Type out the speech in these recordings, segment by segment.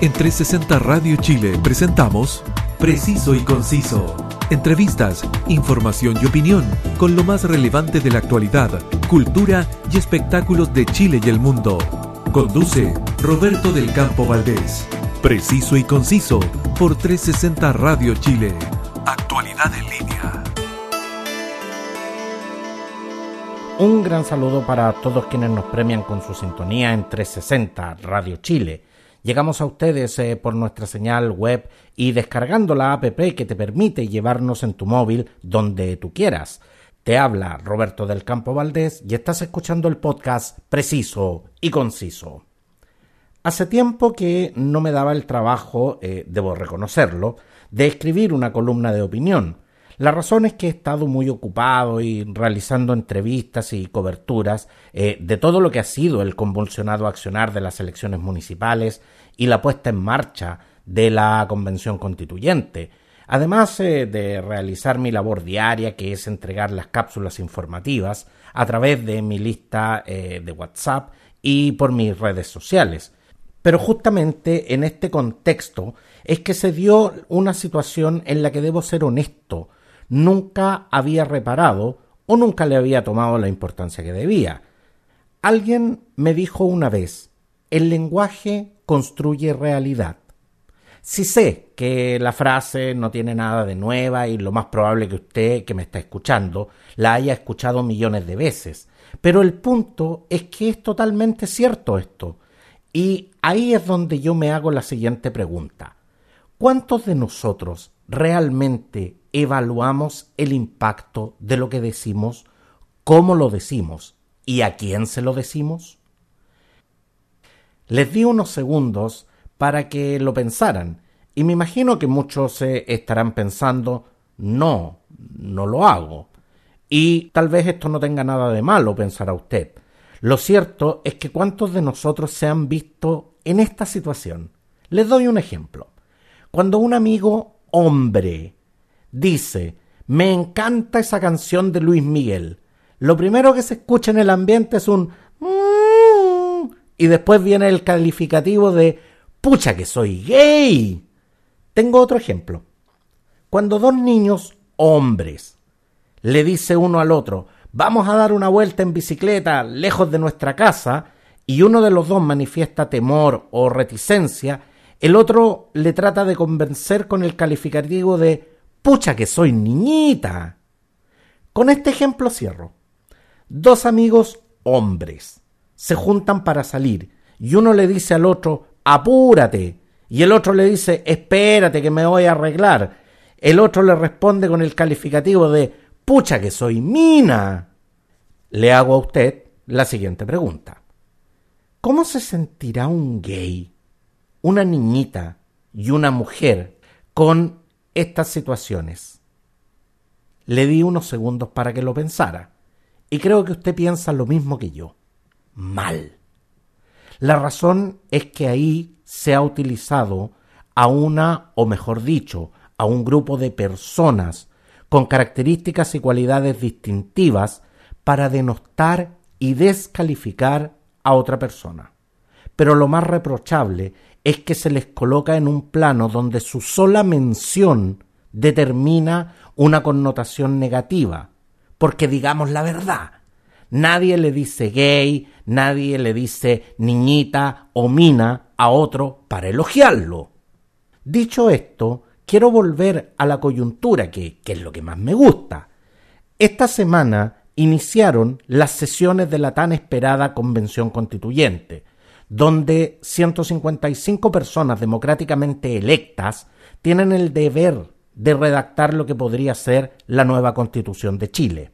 En 360 Radio Chile presentamos Preciso y Conciso. Entrevistas, información y opinión con lo más relevante de la actualidad, cultura y espectáculos de Chile y el mundo. Conduce Roberto del Campo Valdés. Preciso y Conciso por 360 Radio Chile. Actualidad en línea. Un gran saludo para todos quienes nos premian con su sintonía en 360 Radio Chile. Llegamos a ustedes eh, por nuestra señal web y descargando la app que te permite llevarnos en tu móvil donde tú quieras. Te habla Roberto del Campo Valdés y estás escuchando el podcast preciso y conciso. Hace tiempo que no me daba el trabajo, eh, debo reconocerlo, de escribir una columna de opinión. La razón es que he estado muy ocupado y realizando entrevistas y coberturas eh, de todo lo que ha sido el convulsionado accionar de las elecciones municipales y la puesta en marcha de la Convención Constituyente, además eh, de realizar mi labor diaria, que es entregar las cápsulas informativas a través de mi lista eh, de WhatsApp y por mis redes sociales. Pero justamente en este contexto es que se dio una situación en la que debo ser honesto, nunca había reparado o nunca le había tomado la importancia que debía. Alguien me dijo una vez, el lenguaje construye realidad. Si sé que la frase no tiene nada de nueva y lo más probable que usted que me está escuchando la haya escuchado millones de veces, pero el punto es que es totalmente cierto esto. Y ahí es donde yo me hago la siguiente pregunta. ¿Cuántos de nosotros realmente evaluamos el impacto de lo que decimos, cómo lo decimos y a quién se lo decimos? Les di unos segundos para que lo pensaran y me imagino que muchos se estarán pensando no, no lo hago. Y tal vez esto no tenga nada de malo, pensará usted. Lo cierto es que cuántos de nosotros se han visto en esta situación. Les doy un ejemplo. Cuando un amigo hombre dice, me encanta esa canción de Luis Miguel. Lo primero que se escucha en el ambiente es un mmm, y después viene el calificativo de pucha que soy gay. Tengo otro ejemplo. Cuando dos niños hombres le dice uno al otro, vamos a dar una vuelta en bicicleta lejos de nuestra casa, y uno de los dos manifiesta temor o reticencia, el otro le trata de convencer con el calificativo de Pucha que soy niñita. Con este ejemplo cierro. Dos amigos hombres se juntan para salir y uno le dice al otro, apúrate. Y el otro le dice, espérate que me voy a arreglar. El otro le responde con el calificativo de, pucha que soy mina. Le hago a usted la siguiente pregunta. ¿Cómo se sentirá un gay, una niñita y una mujer con estas situaciones. Le di unos segundos para que lo pensara, y creo que usted piensa lo mismo que yo. Mal. La razón es que ahí se ha utilizado a una, o mejor dicho, a un grupo de personas con características y cualidades distintivas para denostar y descalificar a otra persona. Pero lo más reprochable es que se les coloca en un plano donde su sola mención determina una connotación negativa. Porque digamos la verdad, nadie le dice gay, nadie le dice niñita o mina a otro para elogiarlo. Dicho esto, quiero volver a la coyuntura, que, que es lo que más me gusta. Esta semana iniciaron las sesiones de la tan esperada Convención Constituyente, donde 155 personas democráticamente electas tienen el deber de redactar lo que podría ser la nueva constitución de Chile.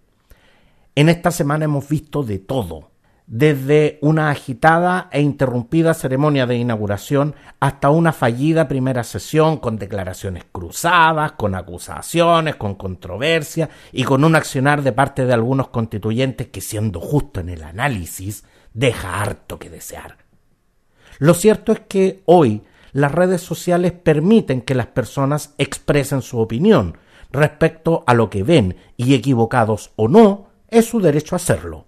En esta semana hemos visto de todo, desde una agitada e interrumpida ceremonia de inauguración hasta una fallida primera sesión con declaraciones cruzadas, con acusaciones, con controversia y con un accionar de parte de algunos constituyentes que siendo justo en el análisis deja harto que desear. Lo cierto es que hoy las redes sociales permiten que las personas expresen su opinión respecto a lo que ven y equivocados o no, es su derecho a hacerlo.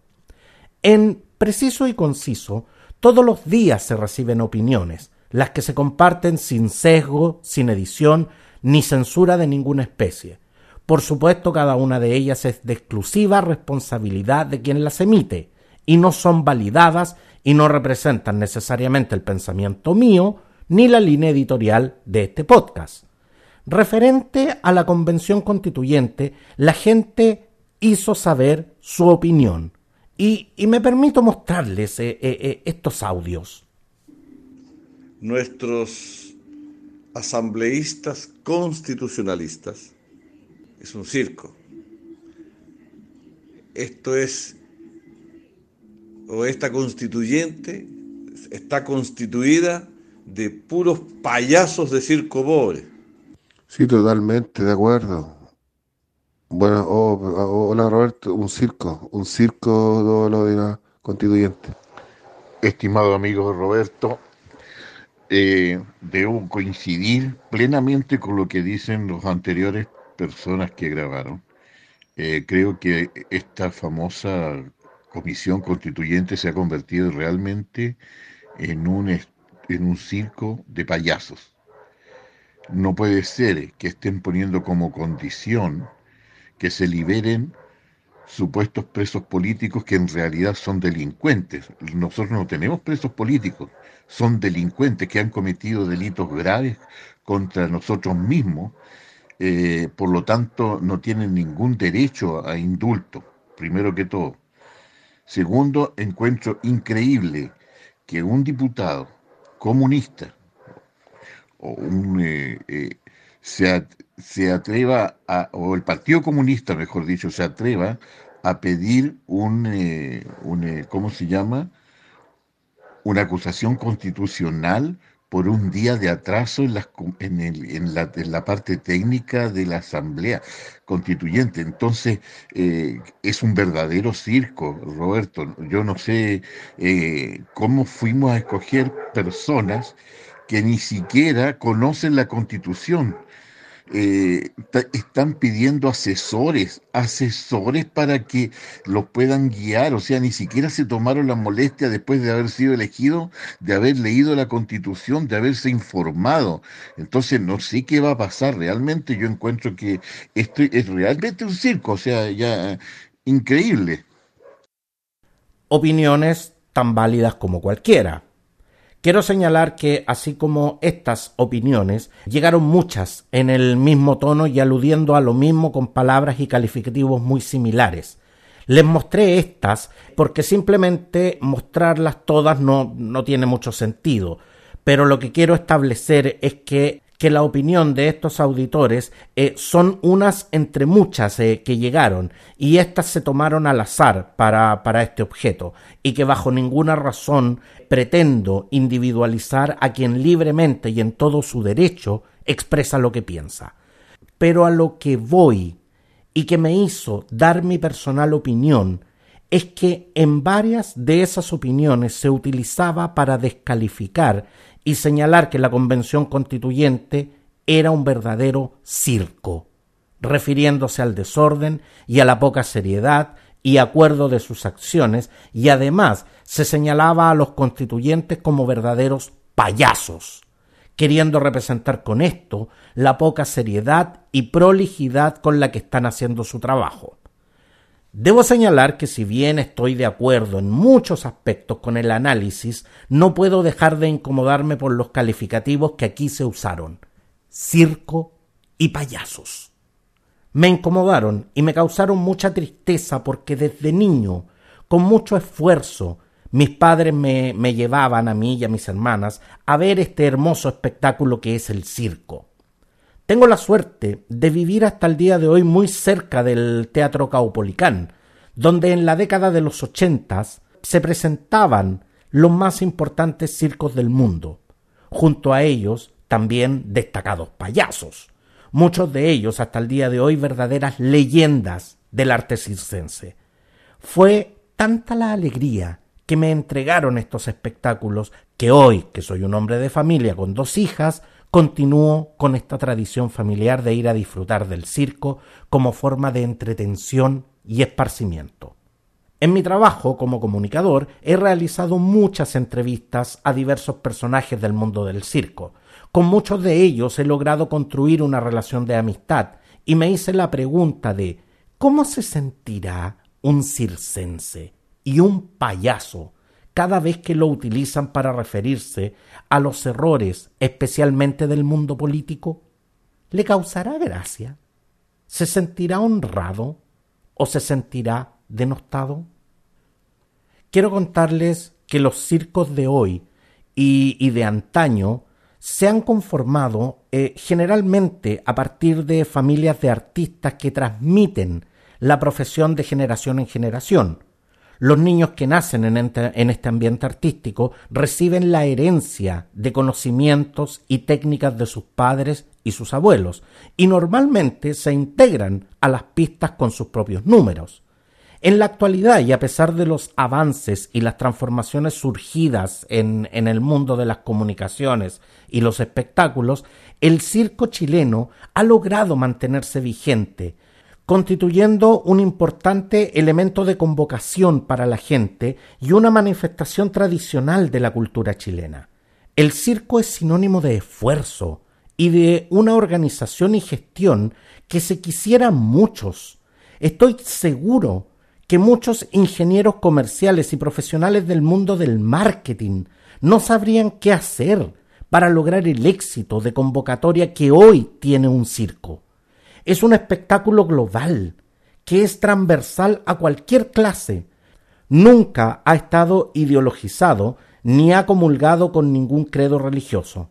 En preciso y conciso, todos los días se reciben opiniones, las que se comparten sin sesgo, sin edición, ni censura de ninguna especie. Por supuesto, cada una de ellas es de exclusiva responsabilidad de quien las emite, y no son validadas y no representan necesariamente el pensamiento mío ni la línea editorial de este podcast. Referente a la convención constituyente, la gente hizo saber su opinión. Y, me permito mostrarles eh, eh, eh, estos audios. Nuestros asambleístas constitucionalistas es un circo. Esto es, o esta constituyente está constituida de puros payasos de circo pobre. Sí, totalmente, de acuerdo. Bueno, oh, oh, hola Roberto, un circo, un circo lo de la constituyente. Estimado amigo Roberto, eh, debo coincidir plenamente con lo que dicen los anteriores personas que grabaron. Eh, creo que esta famosa comisión constituyente se ha convertido realmente en un, en un circo de payasos. No puede ser que estén poniendo como condición que se liberen supuestos presos políticos que en realidad son delincuentes. Nosotros no tenemos presos políticos, son delincuentes que han cometido delitos graves contra nosotros mismos, eh, por lo tanto no tienen ningún derecho a indulto, primero que todo. Segundo, encuentro increíble que un diputado comunista o un eh, eh, se, atreva, a, o el Partido Comunista, mejor dicho, se atreva a pedir un, eh, eh, ¿cómo se llama? Una acusación constitucional por un día de atraso en, en, en, la, en, la, parte técnica de la Asamblea Constituyente. Entonces, eh, es un verdadero circo, Roberto. Yo no sé cómo fuimos a escoger personas que ni siquiera conocen la Constitución eh, están pidiendo asesores, asesores para que los puedan guiar, o sea, ni siquiera se tomaron la molestia después de haber sido elegido, de haber leído la constitución, de haberse informado. Entonces, no sé qué va a pasar realmente, yo encuentro que esto es realmente un circo, o sea, ya increíble. Opiniones tan válidas como cualquiera. Quiero señalar que, así como estas opiniones, llegaron muchas en el mismo tono y aludiendo a lo mismo con palabras y calificativos muy similares. Les mostré estas porque simplemente mostrarlas todas no, no tiene mucho sentido, pero lo que quiero establecer es que que la opinión de estos auditores eh, son unas entre muchas eh, que llegaron y éstas se tomaron al azar para, para este objeto y que bajo ninguna razón pretendo individualizar a quien libremente y en todo su derecho expresa lo que piensa. Pero a lo que voy y que me hizo dar mi personal opinión es que en varias de esas opiniones se utilizaba para descalificar y señalar que la Convención Constituyente era un verdadero circo, refiriéndose al desorden y a la poca seriedad y acuerdo de sus acciones, y además se señalaba a los constituyentes como verdaderos payasos, queriendo representar con esto la poca seriedad y prolijidad con la que están haciendo su trabajo. Debo señalar que si bien estoy de acuerdo en muchos aspectos con el análisis, no puedo dejar de incomodarme por los calificativos que aquí se usaron. Circo y payasos. Me incomodaron y me causaron mucha tristeza porque desde niño, con mucho esfuerzo, mis padres me, llevaban a mí y a mis hermanas a ver este hermoso espectáculo que es el circo. Tengo la suerte de vivir hasta el día de hoy muy cerca del Teatro Caupolicán, donde en la década de los ochentas se presentaban los más importantes circos del mundo. Junto a ellos también destacados payasos, muchos de ellos hasta el día de hoy verdaderas leyendas del arte circense. Fue tanta la alegría que me entregaron estos espectáculos que hoy, que soy un hombre de familia con dos hijas, continúo con esta tradición familiar de ir a disfrutar del circo como forma de entretención y esparcimiento. En mi trabajo como comunicador he realizado muchas entrevistas a diversos personajes del mundo del circo. Con muchos de ellos he logrado construir una relación de amistad y me hice la pregunta de ¿cómo se sentirá un circense y un payaso cada vez que lo utilizan para referirse a los errores, especialmente del mundo político? ¿Le causará gracia? ¿Se sentirá honrado o se sentirá denostado? Quiero contarles que los circos de hoy y, de antaño se han conformado eh, generalmente a partir de familias de artistas que transmiten la profesión de generación en generación. Los niños que nacen en este ambiente artístico reciben la herencia de conocimientos y técnicas de sus padres y sus abuelos, y normalmente se integran a las pistas con sus propios números. En la actualidad, y a pesar de los avances y las transformaciones surgidas en, el mundo de las comunicaciones y los espectáculos, el circo chileno ha logrado mantenerse vigente, constituyendo un importante elemento de convocación para la gente y una manifestación tradicional de la cultura chilena. El circo es sinónimo de esfuerzo y de una organización y gestión que se quisieran muchos. Estoy seguro que muchos ingenieros comerciales y profesionales del mundo del marketing no sabrían qué hacer para lograr el éxito de convocatoria que hoy tiene un circo. Es un espectáculo global que es transversal a cualquier clase. Nunca ha estado ideologizado ni ha comulgado con ningún credo religioso.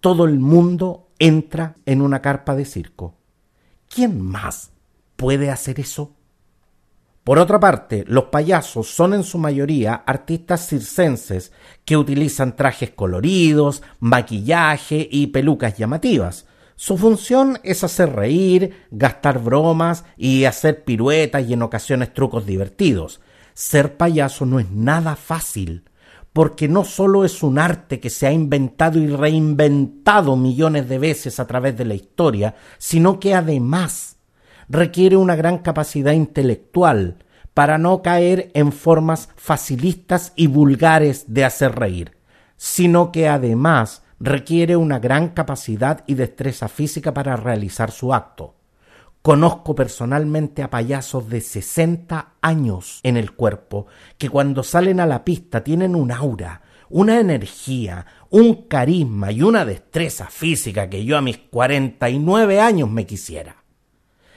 Todo el mundo entra en una carpa de circo. ¿Quién más puede hacer eso? Por otra parte, los payasos son en su mayoría artistas circenses que utilizan trajes coloridos, maquillaje y pelucas llamativas. Su función es hacer reír, gastar bromas y hacer piruetas y en ocasiones trucos divertidos. Ser payaso no es nada fácil, porque no solo es un arte que se ha inventado y reinventado millones de veces a través de la historia, sino que además requiere una gran capacidad intelectual para no caer en formas facilistas y vulgares de hacer reír, sino que además requiere una gran capacidad y destreza física para realizar su acto. Conozco personalmente a payasos de 60 años en el cuerpo que cuando salen a la pista tienen un aura, una energía, un carisma y una destreza física que yo a mis 49 años me quisiera.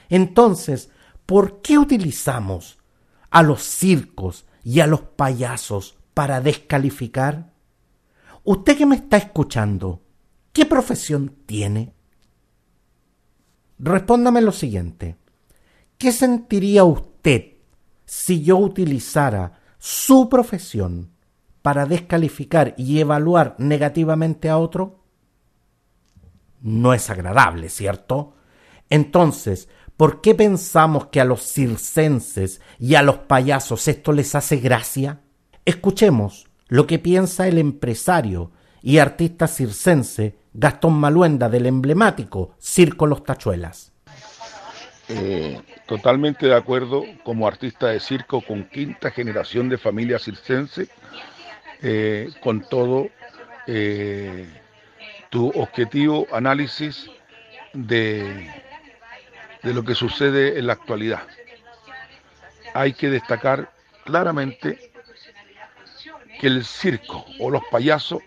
Entonces, ¿por qué utilizamos a los circos y a los payasos para descalificar? Usted que me está escuchando, ¿qué profesión tiene? Respóndame lo siguiente. ¿Qué sentiría usted si yo utilizara su profesión para descalificar y evaluar negativamente a otro? No es agradable, ¿cierto? Entonces, ¿Por qué pensamos que a los circenses y a los payasos esto les hace gracia? Escuchemos lo que piensa el empresario y artista circense Gastón Maluenda del emblemático Circo Los Tachuelas. Eh, totalmente de acuerdo como artista de circo con quinta generación de familia circense, eh, con todo eh, tu objetivo análisis de de lo que sucede en la actualidad. Hay que destacar claramente que el circo o los payasos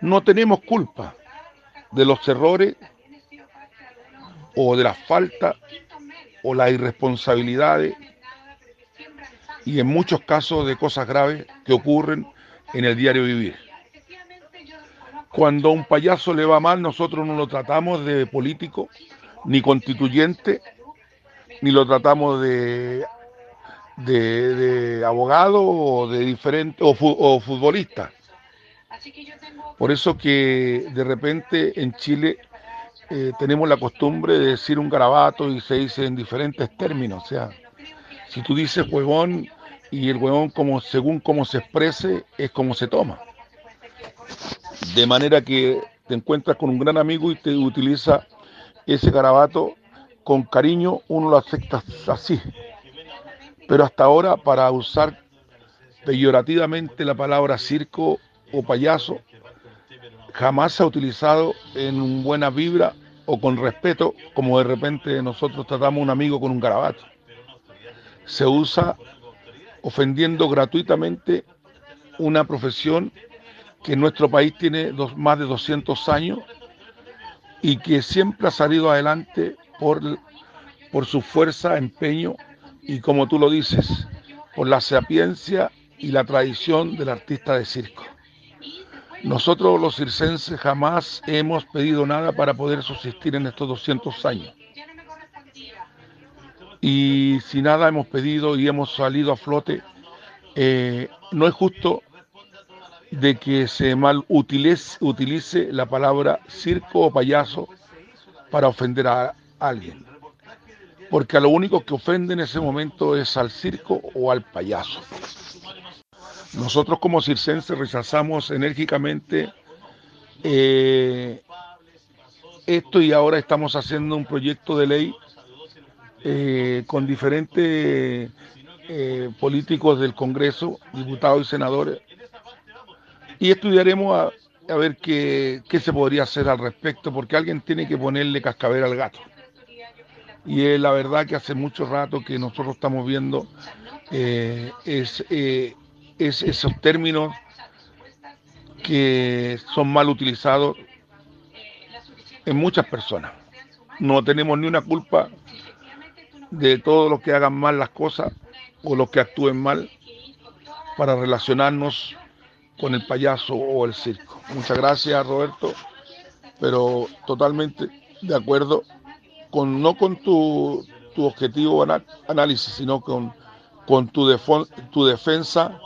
no tenemos culpa de los errores o de la falta o las irresponsabilidades y en muchos casos de cosas graves que ocurren en el diario vivir. Cuando a un payaso le va mal, nosotros no lo tratamos de político, ni constituyente, ni lo tratamos de, de, abogado o de diferente o, futbolista. Por eso que de repente en Chile eh, tenemos la costumbre de decir un garabato y se dice en diferentes términos. O sea, si tú dices huevón y el huevón como según cómo se exprese es como se toma. De manera que te encuentras con un gran amigo y te utiliza ese garabato con cariño, uno lo acepta así. Pero hasta ahora para usar peyorativamente la palabra circo o payaso jamás se ha utilizado en buena vibra o con respeto, como de repente nosotros tratamos a un amigo con un garabato. Se usa ofendiendo gratuitamente una profesión que en nuestro país tiene más de 200 años y que siempre ha salido adelante por, por su fuerza, empeño y como tú lo dices, por la sapiencia y la tradición del artista de circo. Nosotros los circenses jamás hemos pedido nada para poder subsistir en estos 200 años. Y si nada hemos pedido y hemos salido a flote, eh, no es justo de que se mal utilice, utilice la palabra circo o payaso para ofender a alguien. Porque a lo único que ofende en ese momento es al circo o al payaso. Nosotros como circenses rechazamos enérgicamente eh, esto y ahora estamos haciendo un proyecto de ley eh, con diferentes eh, políticos del Congreso, diputados y senadores, y estudiaremos a, ver qué, qué, se podría hacer al respecto, porque alguien tiene que ponerle cascabel al gato. Y es la verdad que hace mucho rato que nosotros estamos viendo es es esos términos que son mal utilizados en muchas personas. No tenemos ni una culpa de todos los que hagan mal las cosas o los que actúen mal para relacionarnos con el payaso o el circo. Muchas gracias Roberto, pero totalmente de acuerdo con no con tu, tu objetivo análisis, sino con, con tu, tu defensa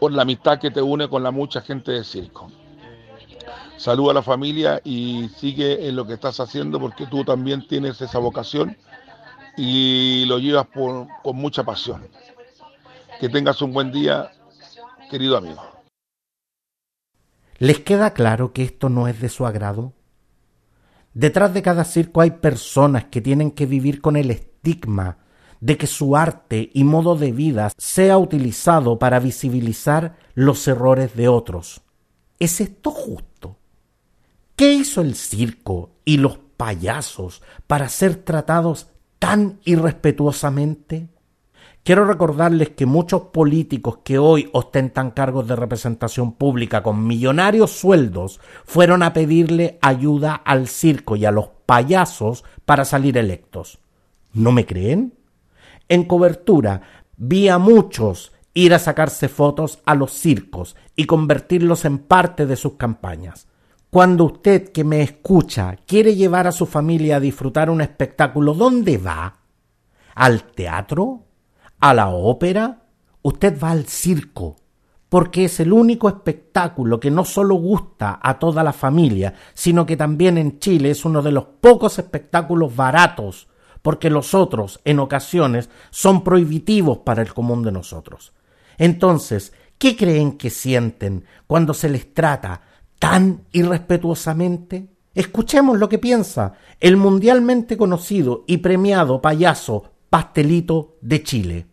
por la amistad que te une con la mucha gente de circo. Saluda a la familia y sigue en lo que estás haciendo porque tú también tienes esa vocación y lo llevas con mucha pasión. Que tengas un buen día, querido amigo. ¿Les queda claro que esto no es de su agrado? Detrás de cada circo hay personas que tienen que vivir con el estigma de que su arte y modo de vida sea utilizado para visibilizar los errores de otros. ¿Es esto justo? ¿Qué hizo el circo y los payasos para ser tratados tan irrespetuosamente? Quiero recordarles que muchos políticos que hoy ostentan cargos de representación pública con millonarios sueldos fueron a pedirle ayuda al circo y a los payasos para salir electos. ¿No me creen? En cobertura vi a muchos ir a sacarse fotos a los circos y convertirlos en parte de sus campañas. Cuando usted que me escucha quiere llevar a su familia a disfrutar un espectáculo, ¿dónde va? ¿Al teatro? ¿A la ópera? Usted va al circo, porque es el único espectáculo que no solo gusta a toda la familia, sino que también en Chile es uno de los pocos espectáculos baratos porque los otros, en ocasiones, son prohibitivos para el común de nosotros. Entonces, ¿qué creen que sienten cuando se les trata tan irrespetuosamente? Escuchemos lo que piensa el mundialmente conocido y premiado payaso Pastelito de Chile.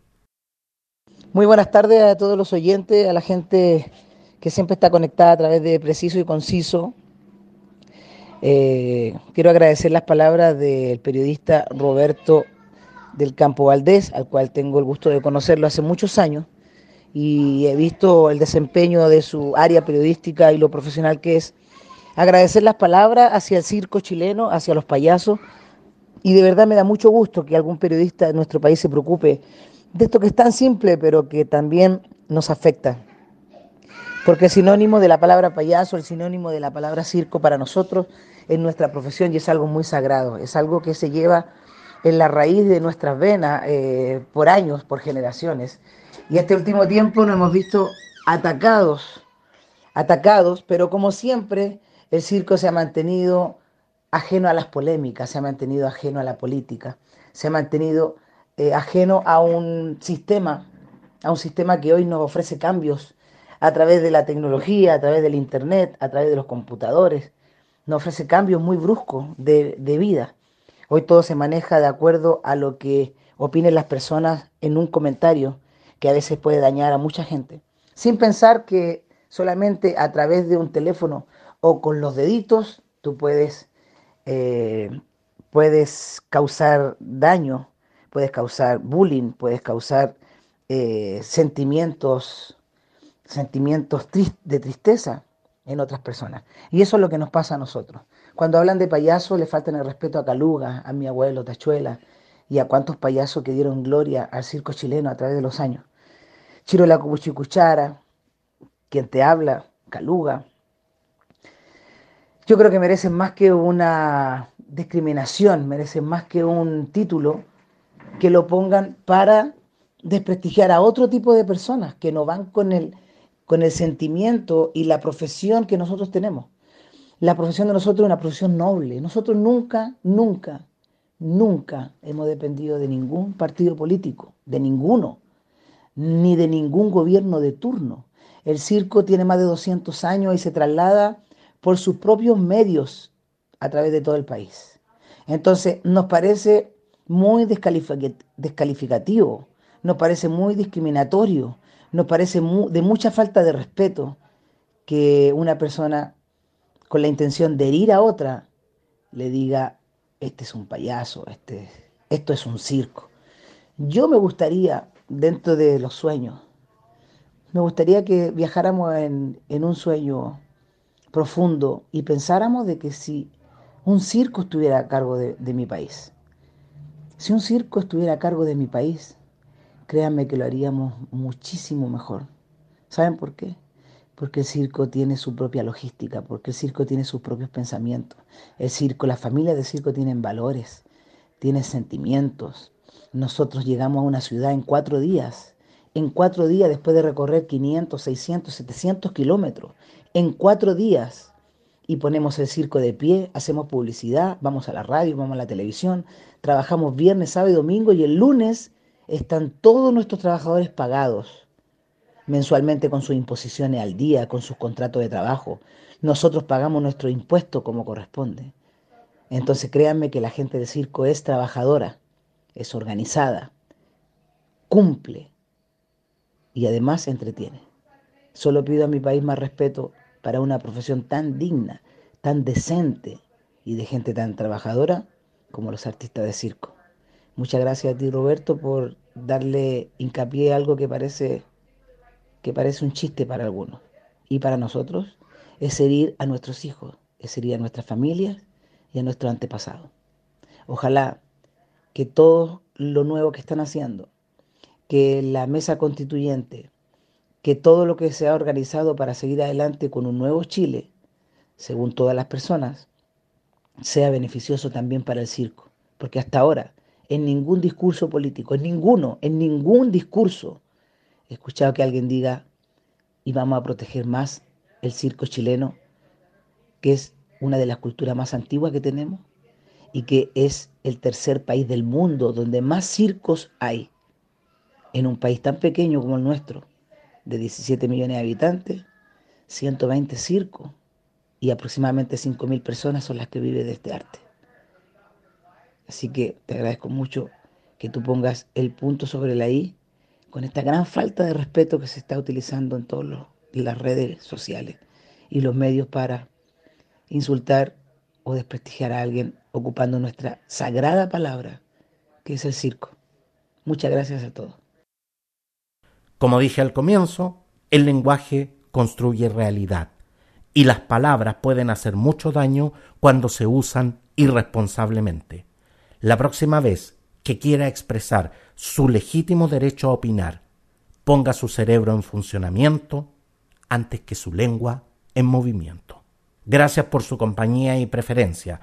Muy buenas tardes a todos los oyentes, a la gente que siempre está conectada a través de Preciso y Conciso eh, quiero agradecer las palabras del periodista Roberto del Campo Valdés, al cual tengo el gusto de conocerlo hace muchos años y he visto el desempeño de su área periodística y lo profesional que es. Agradecer las palabras hacia el circo chileno, hacia los payasos y de verdad me da mucho gusto que algún periodista de nuestro país se preocupe de esto que es tan simple pero que también nos afecta. Porque el sinónimo de la palabra payaso, el sinónimo de la palabra circo para nosotros en nuestra profesión y es algo muy sagrado, es algo que se lleva en la raíz de nuestras venas eh, por años, por generaciones. Y este último tiempo nos hemos visto atacados, atacados, pero como siempre el circo se ha mantenido ajeno a las polémicas, se ha mantenido ajeno a la política, se ha mantenido eh, ajeno a un sistema, a un sistema que hoy nos ofrece cambios a través de la tecnología, a través del internet, a través de los computadores, nos ofrece cambios muy bruscos de, vida. Hoy todo se maneja de acuerdo a lo que opinen las personas en un comentario que a veces puede dañar a mucha gente, sin pensar que solamente a través de un teléfono o con los deditos tú puedes, eh, puedes causar daño, puedes causar bullying, puedes causar eh, sentimientos, sentimientos de tristeza en otras personas. Y eso es lo que nos pasa a nosotros. Cuando hablan de payaso, le faltan el respeto a Caluga, a mi abuelo Tachuela y a cuantos payasos que dieron gloria al circo chileno a través de los años. Chiro la Cuchara, quien te habla, Caluga. Yo creo que merecen más que una discriminación, merecen más que un título que lo pongan para desprestigiar a otro tipo de personas que no van con el, con el sentimiento y la profesión que nosotros tenemos. La profesión de nosotros es una profesión noble. Nosotros nunca, nunca, nunca hemos dependido de ningún partido político, de ninguno, ni de ningún gobierno de turno. El circo tiene más de 200 años y se traslada por sus propios medios a través de todo el país. Entonces, nos parece muy descalificativo, nos parece muy discriminatorio, nos parece de mucha falta de respeto que una persona con la intención de herir a otra le diga, este es un payaso, este, esto es un circo. Yo me gustaría, dentro de los sueños, me gustaría que viajáramos en, un sueño profundo y pensáramos de que si un circo estuviera a cargo de mi país, si un circo estuviera a cargo de mi país, créanme que lo haríamos muchísimo mejor. ¿Saben por qué? Porque el circo tiene su propia logística, porque el circo tiene sus propios pensamientos. El circo, la familia de circo tienen valores, tiene sentimientos. Nosotros llegamos a una ciudad en cuatro días, en cuatro días después de recorrer 500, 600, 700 kilómetros, en cuatro días y ponemos el circo de pie, hacemos publicidad, vamos a la radio, vamos a la televisión, trabajamos viernes, sábado y domingo y el lunes están todos nuestros trabajadores pagados mensualmente con sus imposiciones al día, con sus contratos de trabajo. Nosotros pagamos nuestro impuesto como corresponde. Entonces créanme que la gente del circo es trabajadora, es organizada, cumple y además entretiene. Solo pido a mi país más respeto para una profesión tan digna, tan decente y de gente tan trabajadora como los artistas de circo. Muchas gracias a ti Roberto por darle hincapié a algo que parece que parece un chiste para algunos y para nosotros es herir a nuestros hijos, es herir a nuestras familias y a nuestros antepasados. Ojalá que todo lo nuevo que están haciendo, que la mesa constituyente, que todo lo que se ha organizado para seguir adelante con un nuevo Chile, según todas las personas, sea beneficioso también para el circo. Porque hasta ahora, en ningún discurso político, en ninguno, en ningún discurso, he escuchado que alguien diga, y vamos a proteger más el circo chileno, que es una de las culturas más antiguas que tenemos y que es el tercer país del mundo donde más circos hay, en un país tan pequeño como el nuestro de 17 millones de habitantes, 120 circos y aproximadamente 5.000 personas son las que viven de este arte. Así que te agradezco mucho que tú pongas el punto sobre la I con esta gran falta de respeto que se está utilizando en todas las redes sociales y los medios para insultar o desprestigiar a alguien ocupando nuestra sagrada palabra, que es el circo. Muchas gracias a todos. Como dije al comienzo, el lenguaje construye realidad y las palabras pueden hacer mucho daño cuando se usan irresponsablemente. La próxima vez que quiera expresar su legítimo derecho a opinar, ponga su cerebro en funcionamiento antes que su lengua en movimiento. Gracias por su compañía y preferencia.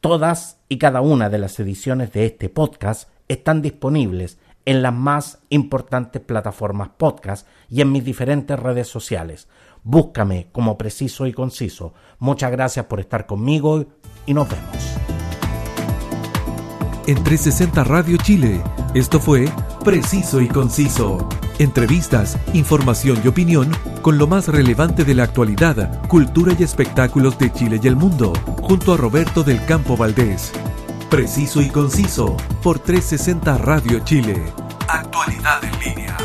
Todas y cada una de las ediciones de este podcast están disponibles en las más importantes plataformas podcast y en mis diferentes redes sociales. Búscame como preciso y conciso. Muchas gracias por estar conmigo y nos vemos. En 360 Radio Chile, esto fue Preciso y Conciso. Entrevistas, información y opinión con lo más relevante de la actualidad, cultura y espectáculos de Chile y el mundo, junto a Roberto del Campo Valdés. Preciso y conciso por 360 Radio Chile. Actualidad en línea.